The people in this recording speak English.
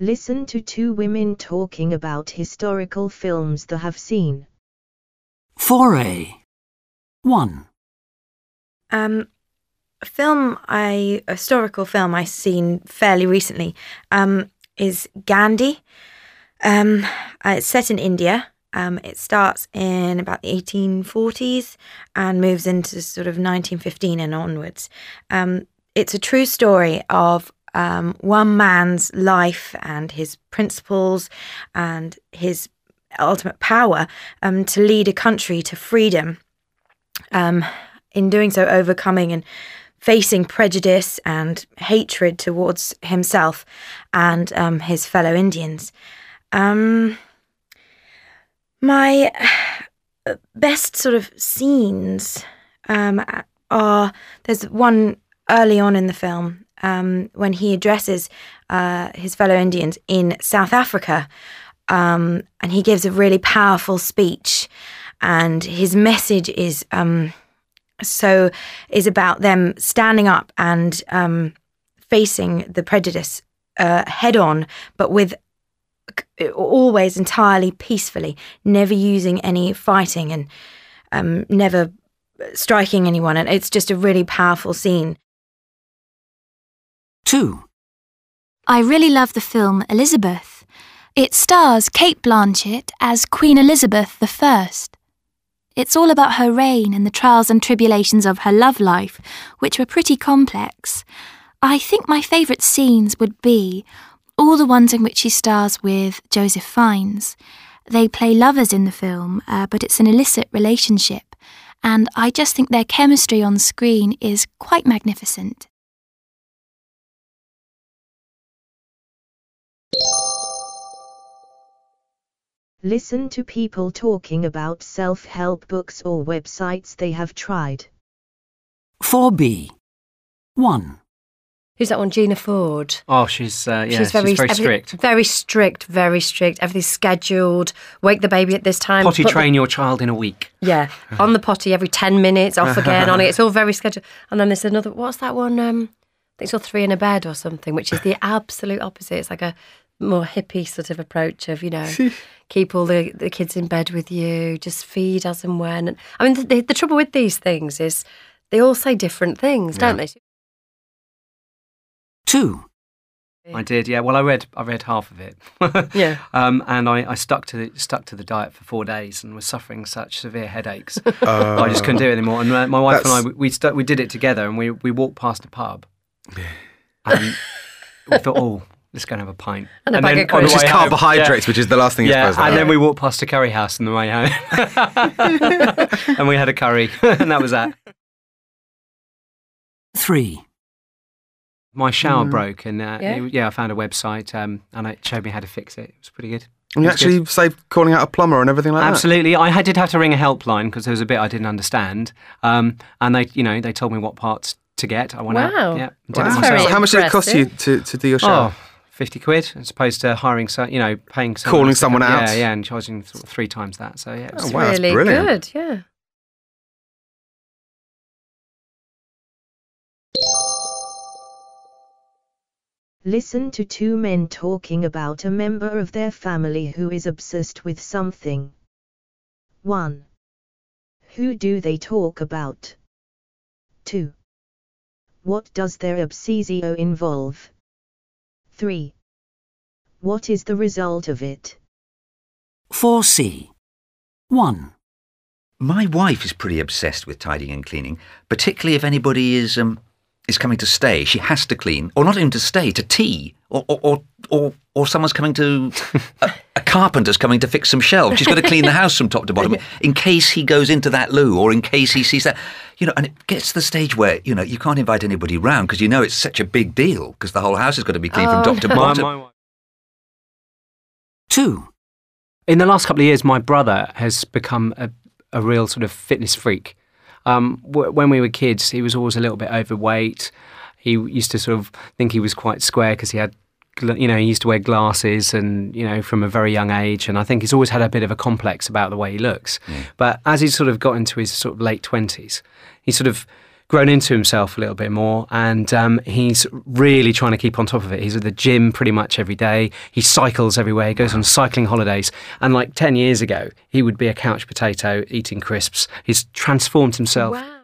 Listen to two women talking about historical films they have seen. 4A. 1. Um, a film I a historical film I've seen fairly recently um, is Gandhi. Um, uh, it's set in India. Um, it starts in about the 1840s and moves into sort of 1915 and onwards. Um, it's a true story of um, one man's life and his principles and his ultimate power um, to lead a country to freedom. Um, in doing so, overcoming and facing prejudice and hatred towards himself and um, his fellow Indians. Um, my best sort of scenes um, are there's one early on in the film um, when he addresses uh, his fellow Indians in South Africa. Um, and he gives a really powerful speech, and his message is um, so is about them standing up and um, facing the prejudice uh, head on, but with always entirely peacefully, never using any fighting and um, never striking anyone. And it's just a really powerful scene. 2. I really love the film Elizabeth. It stars Cate Blanchett as Queen Elizabeth I. It's all about her reign and the trials and tribulations of her love life, which were pretty complex. I think my favourite scenes would be all the ones in which she stars with Joseph Fiennes. They play lovers in the film, uh, but it's an illicit relationship, and I just think their chemistry on screen is quite magnificent. Listen to people talking about self help books or websites they have tried. 4B. 1. Who's that one? Gina Ford. Oh, she's uh, yeah, she's very, very strict. Very strict, very strict. Everything's scheduled. Wake the baby at this time. Potty put the- train your child in a week. yeah, on the potty every 10 minutes, off again on it. It's all very scheduled. And then there's another, what's that one? Um, I think it's all three in a bed or something, which is the absolute opposite. It's like a more hippie sort of approach of, you know, keep all the, the kids in bed with you, just feed as and when. And, I mean, the, the, the trouble with these things is they all say different things, don't they? 2. I did, yeah. Well, I read, I read half of it. Yeah. Um, and I, I stuck to the, stuck to the diet for four days and was suffering such severe headaches. I just couldn't do it anymore. And uh, my wife and I, we we, stu- we did it together, and we we walked past a pub, and we thought, oh, let's go and have a pint. And a bag then of on the Which is way home- carbohydrates, which is the last thing Yeah, you're supposed to and have. then we walked past a curry house on the way home, and we had a curry, and that was that. 3. My shower broke, and uh, Yeah? it- yeah, I found a website, um, and it showed me how to fix it. It was pretty good. and you It was good. actually saved calling out a plumber and everything like that? Absolutely, I had- did have to ring a helpline because there was a bit I didn't understand, um, and they, you know, they told me what parts to get. I went Wow. out, yeah, that. did it Wow. So how much did it cost you to, to do your shower? Oh, 50 quid as opposed to hiring, so, you know, paying someone Calling to someone out. Yeah, yeah, and charging th- three times that. So yeah, it Oh, wow, really brilliant. good, yeah. Listen to two men talking about a member of their family who is obsessed with something. 1. Who do they talk about? 2. What does their obsessio involve? 3. What is the result of it? 4C. 1. My wife is pretty obsessed with tidying and cleaning, particularly if anybody is um is coming to stay. She has to clean, or not even to stay, to tea, or or or or, or someone's coming to a, a carpenter's coming to fix some shelves. She's got to clean the house from top to bottom in case he goes into that loo, or in case he sees that. You know, and it gets to the stage where you know you can't invite anybody round because you know it's such a big deal because the whole house has got to be clean from Oh, top to no. my, bottom. my wife- 2. in the last couple of years, my brother has become a, a real sort of fitness freak. Um, w- when we were kids, he was always a little bit overweight. He used to sort of think he was quite square because he had, gl- you know, he used to wear glasses and, you know, from a very young age. And I think he's always had a bit of a complex about the way he looks. But as he's sort of got into his sort of late 20s, he's sort of grown into himself a little bit more, and um, he's really trying to keep on top of it. He's at the gym pretty much every day. He cycles everywhere. He goes on cycling holidays. And like ten years ago, he would be a couch potato eating crisps. He's transformed himself Wow.